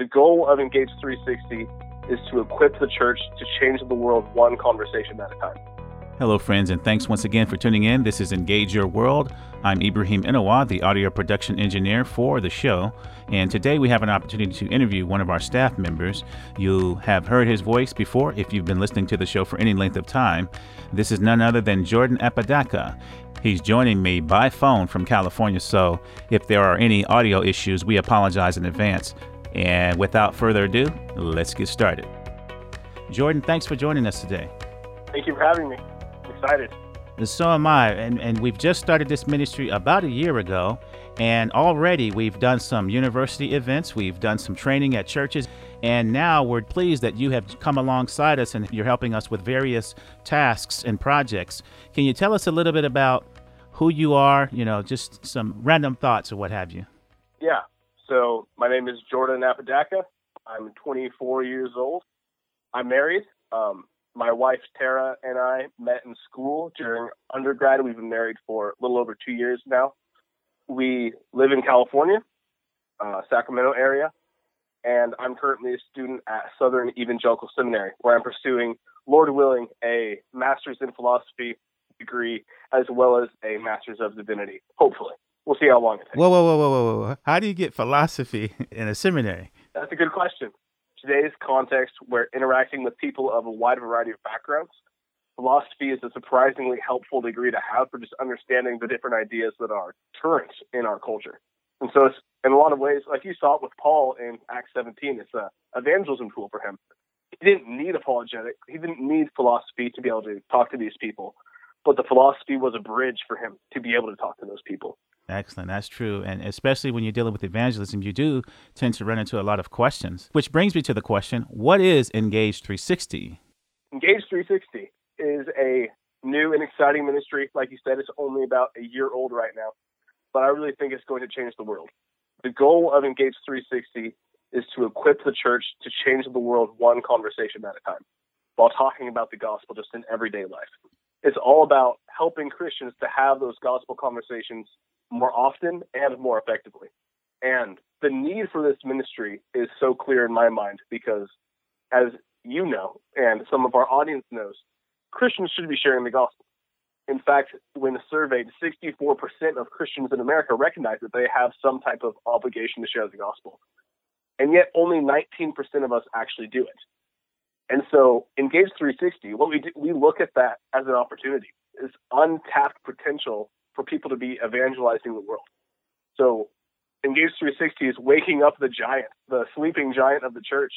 The goal of Engage 360 is to equip the church to change the world one conversation at a time. Hello, friends, and thanks once again for tuning in. This is Engage Your World. I'm Ibrahim Inawa, the audio production engineer for the show, and today we have an opportunity to interview one of our staff members. You have heard his voice before if you've been listening to the show for any length of time. This is none other than Jordan Apodaca. He's joining me by phone from California, so if there are any audio issues, we apologize in advance. And without further ado, let's get started. Jordan, thanks for joining us today. Thank you for having me. I'm excited. So am I. And, and we've just started this ministry about a year ago. And already we've done some university events, we've done some training at churches. And now we're pleased that you have come alongside us and you're helping us with various tasks and projects. Can you tell us a little bit about who you are? You know, just some random thoughts or what have you. Yeah. So my name is Jordan Apodaca. I'm 24 years old. I'm married. Um, my wife Tara and I met in school during undergrad. We've been married for a little over two years now. We live in California, uh, Sacramento area, and I'm currently a student at Southern Evangelical Seminary, where I'm pursuing, Lord willing, a master's in philosophy degree as well as a master's of divinity. Hopefully, we'll see how long it takes. Whoa, whoa, whoa, whoa, whoa, whoa! How do you get philosophy in a seminary? That's a good question today's context, where interacting with people of a wide variety of backgrounds, philosophy is a surprisingly helpful degree to have for just understanding the different ideas that are current in our culture. And so, it's, in a lot of ways, like you saw it with Paul in Acts 17, it's a evangelism tool for him. He didn't need apologetic. He didn't need philosophy to be able to talk to these people, but the philosophy was a bridge for him to be able to talk to those people. Excellent. That's true. And especially when you're dealing with evangelism, you do tend to run into a lot of questions. Which brings me to the question what is Engage 360? Engage 360 is a new and exciting ministry. Like you said, it's only about a year old right now, but I really think it's going to change the world. The goal of Engage 360 is to equip the church to change the world one conversation at a time while talking about the gospel just in everyday life. It's all about helping Christians to have those gospel conversations more often and more effectively. And the need for this ministry is so clear in my mind because, as you know, and some of our audience knows, Christians should be sharing the gospel. In fact, when surveyed, 64% of Christians in America recognize that they have some type of obligation to share the gospel. And yet, only 19% of us actually do it. And so, Engage 360, what we do, we look at that as an opportunity, is untapped potential for people to be evangelizing the world. So Engage 360 is waking up the giant, the sleeping giant of the church,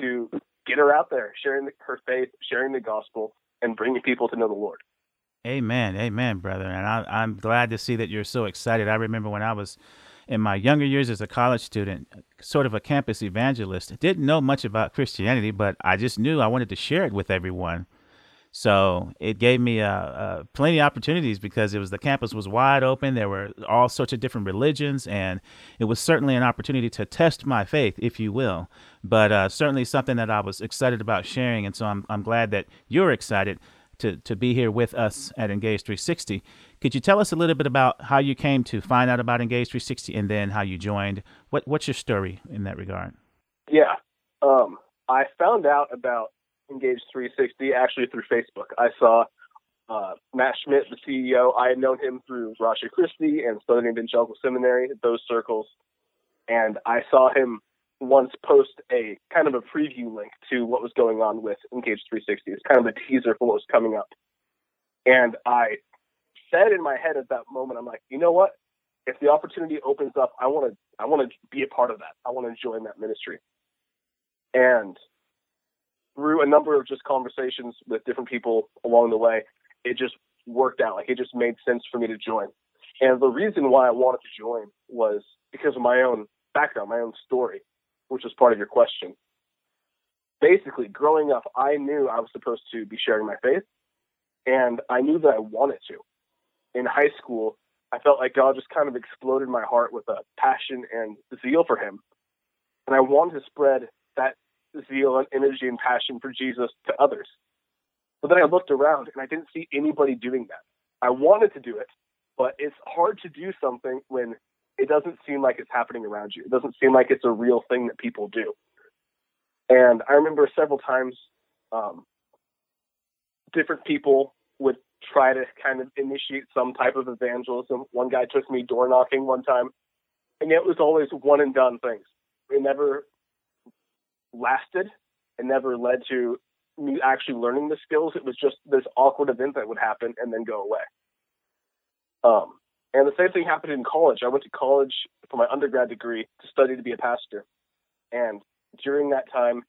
to get her out there, sharing her faith, sharing the gospel, and bringing people to know the Lord. Amen, amen, brother. And I, am glad to see that you're so excited. I remember when I was in my younger years as a college student, sort of a campus evangelist. Didn't know much about Christianity, but I just knew I wanted to share it with everyone. So it gave me uh, uh, plenty of opportunities because it was the campus was wide open. There were all sorts of different religions, and it was certainly an opportunity to test my faith, if you will. But uh, certainly something that I was excited about sharing, and so I'm I'm glad that you're excited to to be here with us at Engage 360. Could you tell us a little bit about how you came to find out about Engage 360, and then how you joined? What what's your story in that regard? Yeah, um, I found out about Engage 360 actually through Facebook. I saw uh, Matt Schmidt, the CEO. I had known him through Ratio Christi and Southern Evangelical Seminary, those circles. And I saw him once post a kind of a preview link to what was going on with Engage 360. It's kind of a teaser for what was coming up. And I said in my head at that moment, I'm like, you know what? If the opportunity opens up, I want to I want to be a part of that. I want to join that ministry. And through a number of just conversations with different people along the way, it just worked out. Like it just made sense for me to join. And the reason why I wanted to join was because of my own background, my own story, which was part of your question. Basically, growing up, I knew I was supposed to be sharing my faith, and I knew that I wanted to. In high school, I felt like God just kind of exploded my heart with a passion and zeal for Him. And I wanted to spread that zeal and energy and passion for Jesus to others. But then I looked around and I didn't see anybody doing that. I wanted to do it, but it's hard to do something when it doesn't seem like it's happening around you. It doesn't seem like it's a real thing that people do. And I remember several times um, different people would try to kind of initiate some type of evangelism. One guy took me door knocking one time, and it was always one and done things. It never lasted. and never led to me actually learning the skills. It was just this awkward event that would happen and then go away. Um, and the same thing happened in college. I went to college for my undergrad degree to study to be a pastor. And during that time,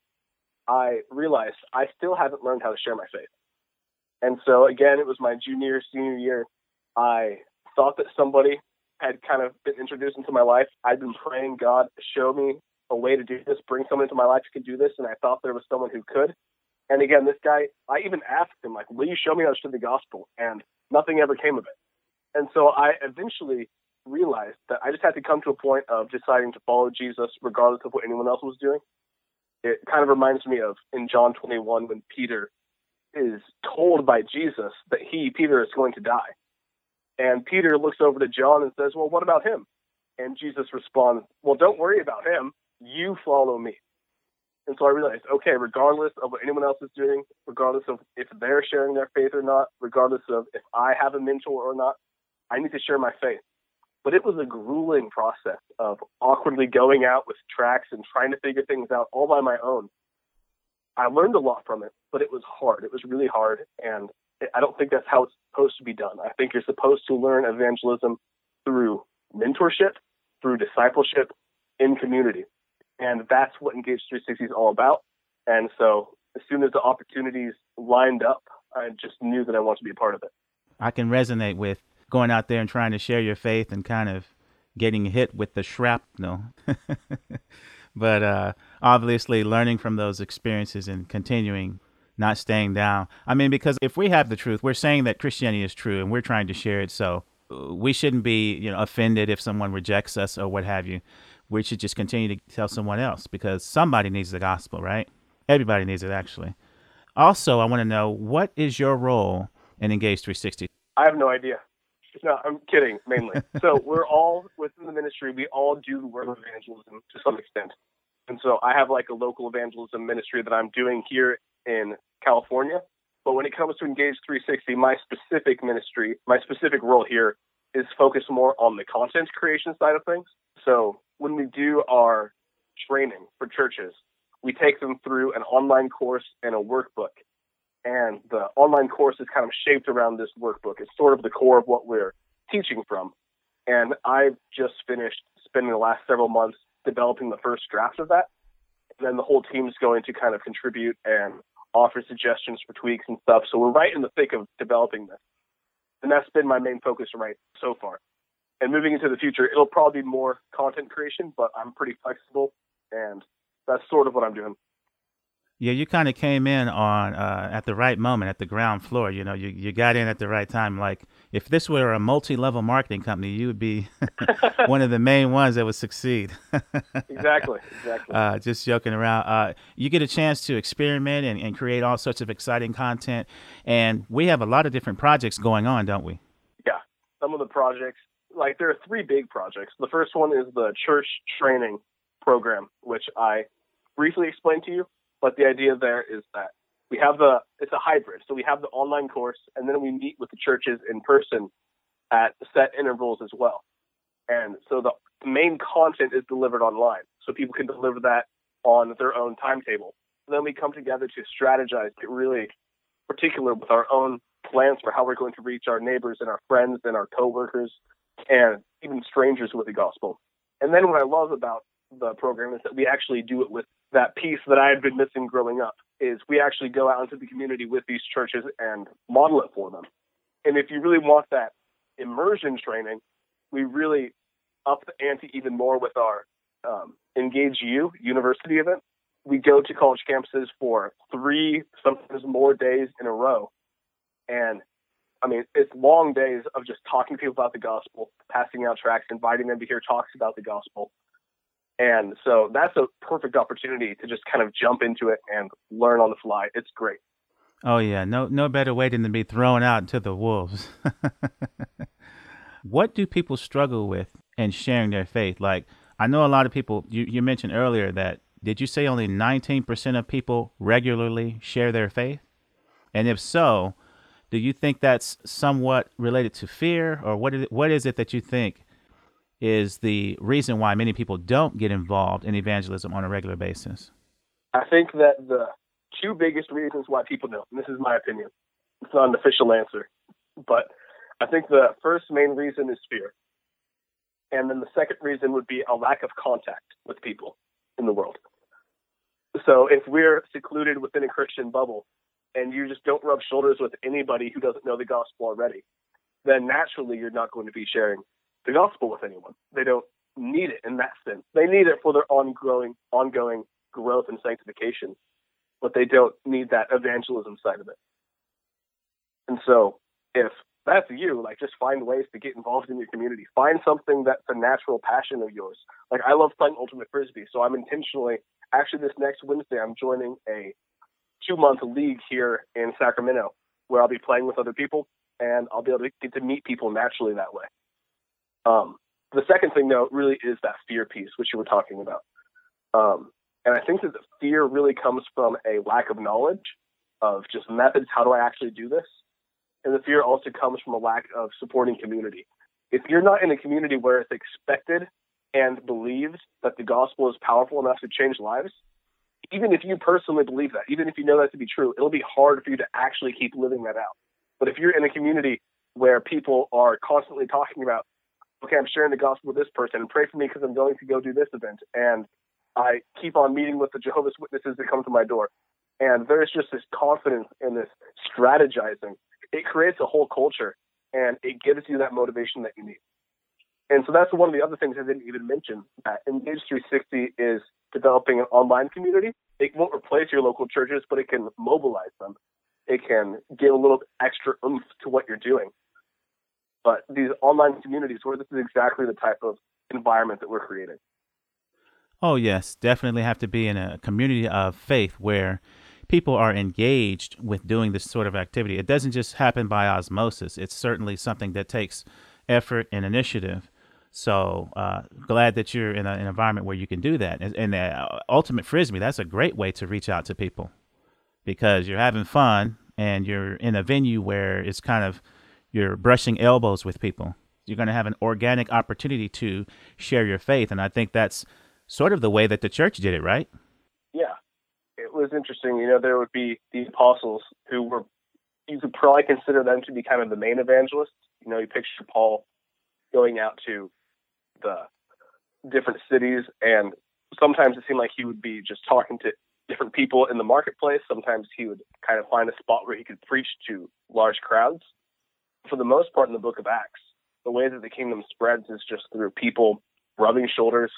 I realized I still haven't learned how to share my faith. And so again, it was my junior, senior year. I thought that somebody had kind of been introduced into my life. I'd been praying, God, show me a way to do this, bring someone into my life who can do this. And I thought there was someone who could. And again, this guy, I even asked him, like, will you show me how to share the gospel? And nothing ever came of it. And so I eventually realized that I just had to come to a point of deciding to follow Jesus regardless of what anyone else was doing. It kind of reminds me of in John 21 when Peter is told by Jesus that he, Peter, is going to die. And Peter looks over to John and says, Well, what about him? And Jesus responds, Well, don't worry about him. You follow me. And so I realized, okay, regardless of what anyone else is doing, regardless of if they're sharing their faith or not, regardless of if I have a mentor or not, I need to share my faith. But it was a grueling process of awkwardly going out with tracks and trying to figure things out all by my own. I learned a lot from it, but it was hard. It was really hard. And I don't think that's how it's supposed to be done. I think you're supposed to learn evangelism through mentorship, through discipleship in community. And that's what Engage 360 is all about. And so as soon as the opportunities lined up, I just knew that I wanted to be a part of it. I can resonate with going out there and trying to share your faith and kind of getting hit with the shrapnel. but uh, obviously, learning from those experiences and continuing, not staying down. I mean, because if we have the truth, we're saying that Christianity is true and we're trying to share it. So uh, we shouldn't be, you know, offended if someone rejects us or what have you. We should just continue to tell someone else because somebody needs the gospel, right? Everybody needs it, actually. Also, I want to know what is your role in Engage 360? I have no idea. No, I'm kidding, mainly. so we're all within the ministry. We all do the work of evangelism to some extent. And so I have like a local evangelism ministry that I'm doing here in California. But when it comes to Engage 360, my specific ministry, my specific role here is focused more on the content creation side of things. So when we do our training for churches, we take them through an online course and a workbook and the online course is kind of shaped around this workbook. It's sort of the core of what we're teaching from. And I've just finished spending the last several months developing the first draft of that. And then the whole team's going to kind of contribute and offer suggestions for tweaks and stuff. So we're right in the thick of developing this. And that's been my main focus right so far. And moving into the future, it'll probably be more content creation, but I'm pretty flexible and that's sort of what I'm doing. Yeah, you kind of came in on uh, at the right moment, at the ground floor. You know, you, you got in at the right time. Like if this were a multi-level marketing company, you would be one of the main ones that would succeed. exactly, exactly. Uh, just joking around. Uh, you get a chance to experiment and, and create all sorts of exciting content, and we have a lot of different projects going on, don't we? Yeah, some of the projects. Like there are three big projects. The first one is the church training program, which I briefly explained to you but the idea there is that we have the it's a hybrid. So we have the online course, and then we meet with the churches in person at set intervals as well. And so the main content is delivered online, so people can deliver that on their own timetable. then we come together to strategize, get really particular with our own plans for how we're going to reach our neighbors and our friends and our coworkers and even strangers with the gospel. And then what I love about the program is that we actually do it with that piece that I had been missing growing up is we actually go out into the community with these churches and model it for them. And if you really want that immersion training, we really up the ante even more with our um, Engage U university event. We go to college campuses for three, sometimes more days in a row. And I mean, it's long days of just talking to people about the gospel, passing out tracts, inviting them to hear talks about the gospel. And so that's a perfect opportunity to just kind of jump into it and learn on the fly. It's great. Oh yeah, no no better way than to be thrown out to the wolves. What do people struggle with in sharing their faith? Like, I know a lot of people, you, you mentioned earlier that, did you say only 19% of people regularly share their faith? And if so, do you think that's somewhat related to fear, or what is it, what is it that you think is the reason why many people don't get involved in evangelism on a regular basis? I think that the two biggest reasons why people don't, this is my opinion, it's not an official answer, but I think the first main reason is fear. And then the second reason would be a lack of contact with people in the world. So if we're secluded within a Christian bubble and you just don't rub shoulders with anybody who doesn't know the gospel already, then naturally you're not going to be sharing the gospel with anyone. They don't need it in that sense. They need it for their ongoing ongoing growth and sanctification, but they don't need that evangelism side of it. And so if that's you, like just find ways to get involved in your community. Find something that's a natural passion of yours. Like I love playing ultimate frisbee, so I'm intentionally actually this next Wednesday I'm joining a two month league here in Sacramento where I'll be playing with other people and I'll be able to get to meet people naturally that way. Um, the second thing, though, really is that fear piece, which you were talking about. Um, and I think that the fear really comes from a lack of knowledge of just methods. How do I actually do this? And the fear also comes from a lack of supporting community. If you're not in a community where it's expected and believed that the gospel is powerful enough to change lives, even if you personally believe that, even if you know that to be true, it'll be hard for you to actually keep living that out. But if you're in a community where people are constantly talking about, okay, I'm sharing the gospel with this person and pray for me because I'm going to go do this event, and I keep on meeting with the Jehovah's Witnesses that come to my door, and there's just this confidence in this strategizing. It creates a whole culture, and it gives you that motivation that you need. And so that's one of the other things I didn't even mention. That Engage 360 is developing an online community. It won't replace your local churches, but it can mobilize them. It can give a little extra oomph to what you're doing. But these online communities, where this is exactly the type of environment that we're creating. Oh, yes, definitely have to be in a community of faith where people are engaged with doing this sort of activity. It doesn't just happen by osmosis, it's certainly something that takes effort and initiative. So uh, glad that you're in a, an environment where you can do that. And, and uh, Ultimate Frisbee, that's a great way to reach out to people because you're having fun and you're in a venue where it's kind of you're brushing elbows with people. You're going to have an organic opportunity to share your faith. And I think that's sort of the way that the church did it, right? Yeah. It was interesting. You know, there would be the apostles who were, you could probably consider them to be kind of the main evangelists. You know, you picture Paul going out to the different cities, and sometimes it seemed like he would be just talking to different people in the marketplace. Sometimes he would kind of find a spot where he could preach to large crowds. For the most part, in the book of Acts, the way that the kingdom spreads is just through people rubbing shoulders.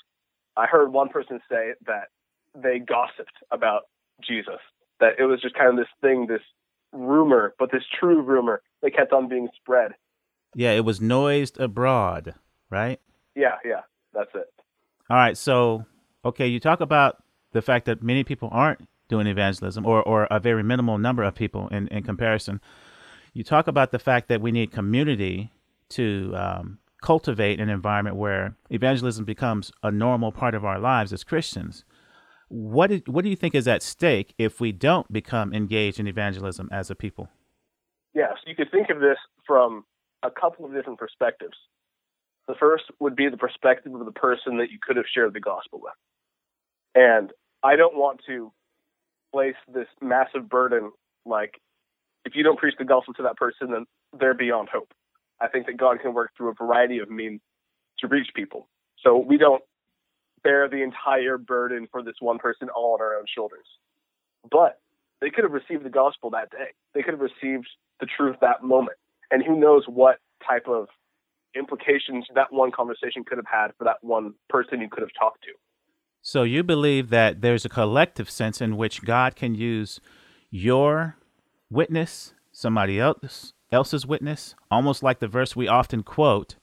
I heard one person say that they gossiped about Jesus, that it was just kind of this thing, this rumor, but this true rumor that kept on being spread. Yeah, it was noised abroad, right? Yeah, yeah, that's it. All right, so okay, you talk about the fact that many people aren't doing evangelism, or or a very minimal number of people in in comparison. You talk about the fact that we need community to um, cultivate an environment where evangelism becomes a normal part of our lives as Christians. What is, what do you think is at stake if we don't become engaged in evangelism as a people? Yes, you could think of this from a couple of different perspectives. The first would be the perspective of the person that you could have shared the gospel with. And I don't want to place this massive burden like if you don't preach the gospel to that person, then they're beyond hope. I think that God can work through a variety of means to reach people. So we don't bear the entire burden for this one person all on our own shoulders. But they could have received the gospel that day. They could have received the truth that moment. And who knows what type of implications that one conversation could have had for that one person you could have talked to. So you believe that there's a collective sense in which God can use your witness, somebody else else's witness, almost like the verse we often quote,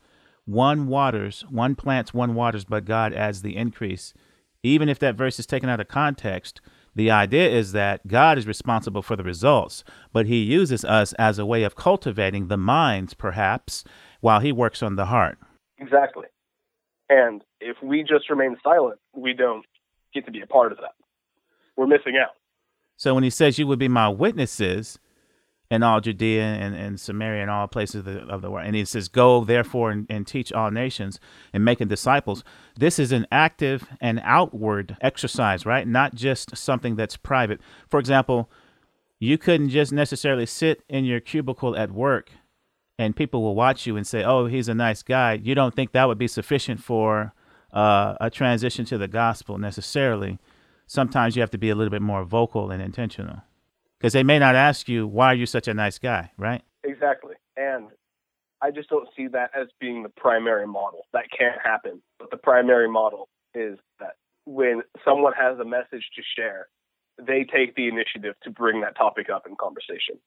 one waters, one plants, one waters, but God adds the increase. Even if that verse is taken out of context, the idea is that God is responsible for the results, but he uses us as a way of cultivating the minds, perhaps, while he works on the heart. Exactly. And if we just remain silent, we don't get to be a part of that. We're missing out. So when he says you would be my witnesses in all Judea and, and Samaria and all places of the, of the world, and he says, Go therefore and, and teach all nations and making disciples. This is an active and outward exercise, right? Not just something that's private. For example, you couldn't just necessarily sit in your cubicle at work and people will watch you and say, "Oh, he's a nice guy." You don't think that would be sufficient for uh, a transition to the gospel necessarily. Sometimes you have to be a little bit more vocal and intentional because they may not ask you, "Why are you such a nice guy?" Right? Exactly, and I just don't see that as being the primary model. That can't happen. But the primary model is that when someone has a message to share, they take the initiative to bring that topic up in conversation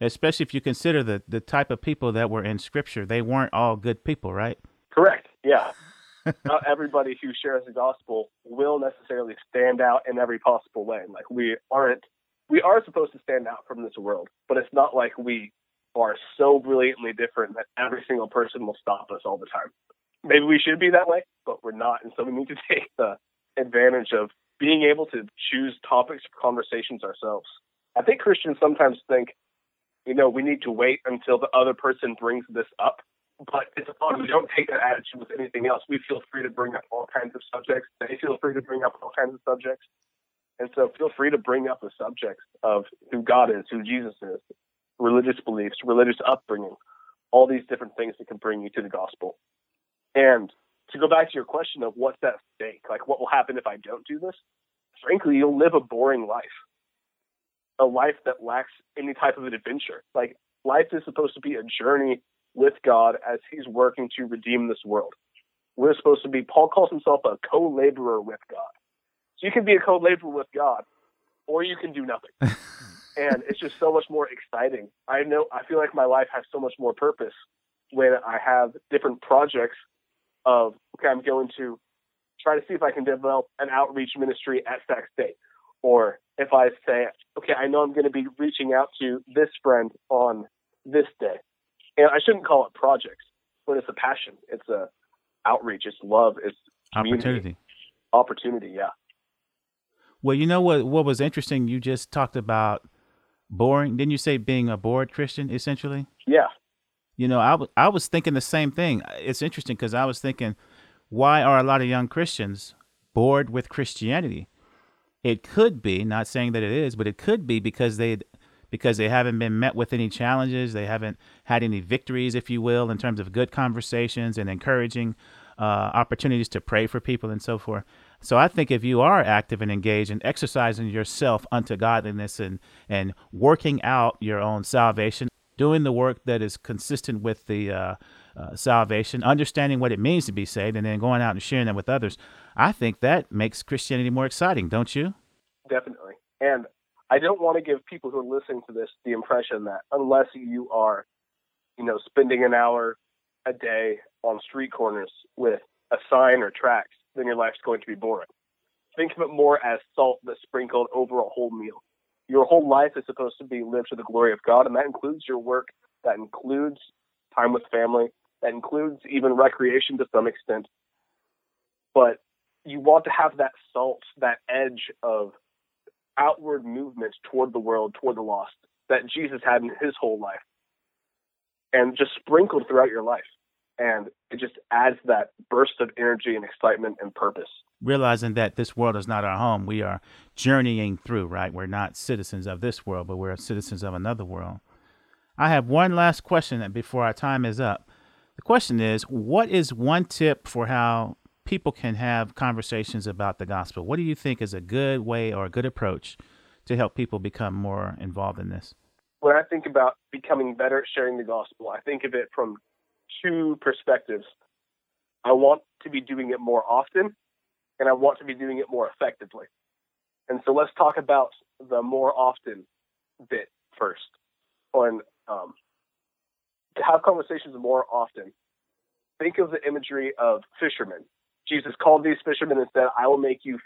especially if you consider the the type of people that were in scripture they weren't all good people right correct yeah not everybody who shares the gospel will necessarily stand out in every possible way like we aren't we are supposed to stand out from this world but it's not like we are so brilliantly different that every single person will stop us all the time maybe we should be that way but we're not and so we need to take the advantage of being able to choose topics for conversations ourselves i think christians sometimes think you know, we need to wait until the other person brings this up. But it's fun. We don't take that attitude with anything else. We feel free to bring up all kinds of subjects. They feel free to bring up all kinds of subjects. And so feel free to bring up the subjects of who God is, who Jesus is, religious beliefs, religious upbringing, all these different things that can bring you to the gospel. And to go back to your question of what's at stake, like what will happen if I don't do this? Frankly, you'll live a boring life a life that lacks any type of an adventure. Like life is supposed to be a journey with God as He's working to redeem this world. We're supposed to be. Paul calls himself a co-laborer with God. So you can be a co-laborer with God, or you can do nothing. and it's just so much more exciting. I know. I feel like my life has so much more purpose when I have different projects. Of okay, I'm going to try to see if I can develop an outreach ministry at Sac State or if I say, okay, I know I'm going to be reaching out to this friend on this day. And I shouldn't call it projects, but it's a passion. It's a outreach. It's love. It's opportunity. Opportunity, yeah. Well, you know what? What was interesting? You just talked about boring. Didn't you say being a bored Christian, essentially? Yeah. You know, I, w- I was thinking the same thing. It's interesting because I was thinking, why are a lot of young Christians bored with Christianity? It could be, not saying that it is, but it could be because they because they haven't been met with any challenges, they haven't had any victories, if you will, in terms of good conversations and encouraging uh, opportunities to pray for people and so forth. So I think if you are active and engaged and exercising yourself unto godliness and and working out your own salvation, doing the work that is consistent with the uh, uh, salvation, understanding what it means to be saved, and then going out and sharing that with others. I think that makes Christianity more exciting, don't you? Definitely. And I don't want to give people who are listening to this the impression that unless you are, you know, spending an hour a day on street corners with a sign or tracks, then your life's going to be boring. Think of it more as salt that's sprinkled over a whole meal. Your whole life is supposed to be lived to the glory of God, and that includes your work, that includes time with family, that includes even recreation to some extent. But you want to have that salt, that edge of outward movement toward the world, toward the lost that Jesus had in his whole life, and just sprinkled throughout your life. And it just adds that burst of energy and excitement and purpose. Realizing that this world is not our home, we are journeying through, right? We're not citizens of this world, but we're citizens of another world. I have one last question before our time is up. The question is What is one tip for how people can have conversations about the gospel? What do you think is a good way or a good approach to help people become more involved in this? When I think about becoming better at sharing the gospel, I think of it from two perspectives. I want to be doing it more often, and I want to be doing it more effectively. And so let's talk about the more often bit first. On um, to have conversations more often, think of the imagery of fishermen. Jesus called these fishermen and said, I will make you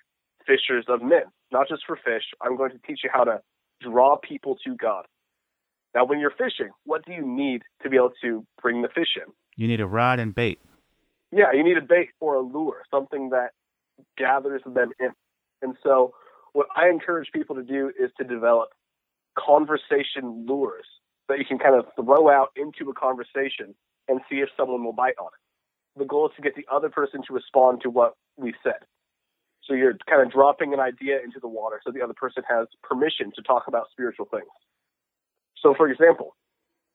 fishers of men, not just for fish. I'm going to teach you how to draw people to God. Now, when you're fishing, what do you need to be able to bring the fish in? You need a rod and bait. Yeah, you need a bait or a lure, something that gathers them in. And so, what I encourage people to do is to develop conversation lures that you can kind of throw out into a conversation and see if someone will bite on it. The goal is to get the other person to respond to what we said. So you're kind of dropping an idea into the water so the other person has permission to talk about spiritual things. So, for example,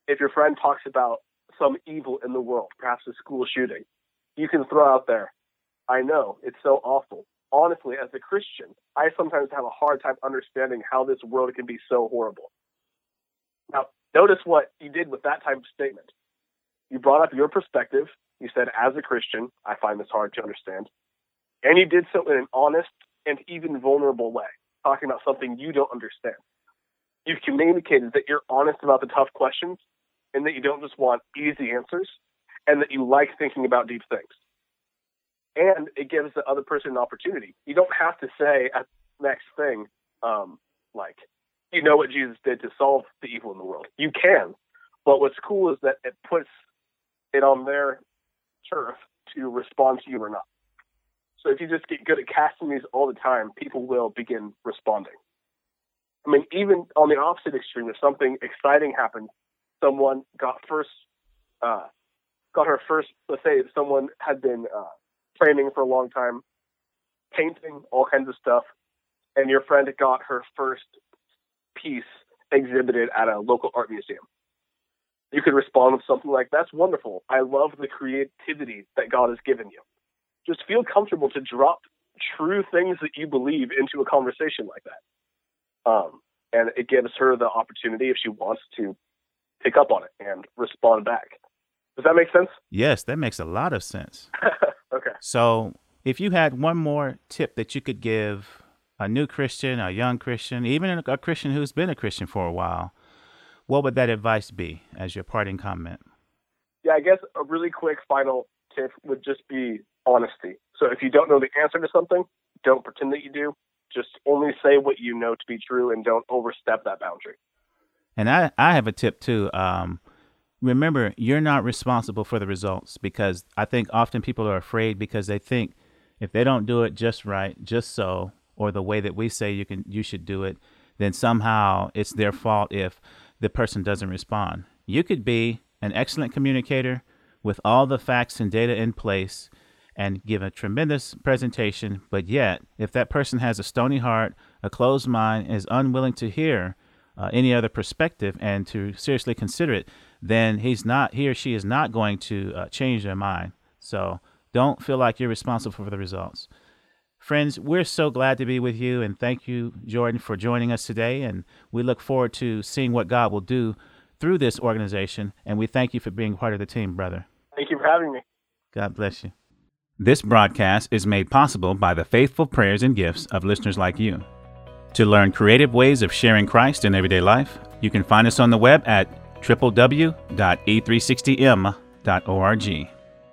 if your friend talks about some evil in the world, perhaps a school shooting, you can throw out there, I know, it's so awful. Honestly, as a Christian, I sometimes have a hard time understanding how this world can be so horrible. Now, notice what you did with that type of statement. You brought up your perspective. You said, as a Christian, I find this hard to understand. And you did so in an honest and even vulnerable way, talking about something you don't understand. You've communicated that you're honest about the tough questions and that you don't just want easy answers and that you like thinking about deep things. And it gives the other person an opportunity. You don't have to say at the next thing, um, like, you know what Jesus did to solve the evil in the world. You can. But what's cool is that it puts it on their turf to respond to you or not. So if you just get good at casting these all the time, people will begin responding. I mean, even on the opposite extreme, if something exciting happened, someone got first, uh, got her first. Let's say someone had been uh, training for a long time, painting all kinds of stuff, and your friend got her first piece exhibited at a local art museum. You could respond with something like, "That's wonderful. I love the creativity that God has given you." just feel comfortable to drop true things that you believe into a conversation like that. Um, and it gives her the opportunity, if she wants to, pick up on it and respond back. Does that make sense? Yes, that makes a lot of sense. okay. So, if you had one more tip that you could give a new Christian, a young Christian, even a Christian who's been a Christian for a while, what would that advice be as your parting comment? Yeah, I guess a really quick final tip would just be honesty. So if you don't know the answer to something, don't pretend that you do. Just only say what you know to be true and don't overstep that boundary. And I, I have a tip too. Um, remember, you're not responsible for the results because I think often people are afraid because they think if they don't do it just right, just so, or the way that we say you can you should do it, then somehow it's their fault if the person doesn't respond. You could be an excellent communicator with all the facts and data in place and give a tremendous presentation, but yet, if that person has a stony heart, a closed mind, is unwilling to hear uh, any other perspective and to seriously consider it, then he's not, he or she is not going to uh, change their mind. So don't feel like you're responsible for the results. Friends, we're so glad to be with you, and thank you, Jordan, for joining us today. And we look forward to seeing what God will do through this organization. And we thank you for being part of the team, brother. Thank you for having me. God bless you. This broadcast is made possible by the faithful prayers and gifts of listeners like you. To learn creative ways of sharing Christ in everyday life, you can find us on the web at www.e360m.org.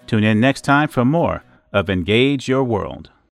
Tune in next time for more of Engage Your World.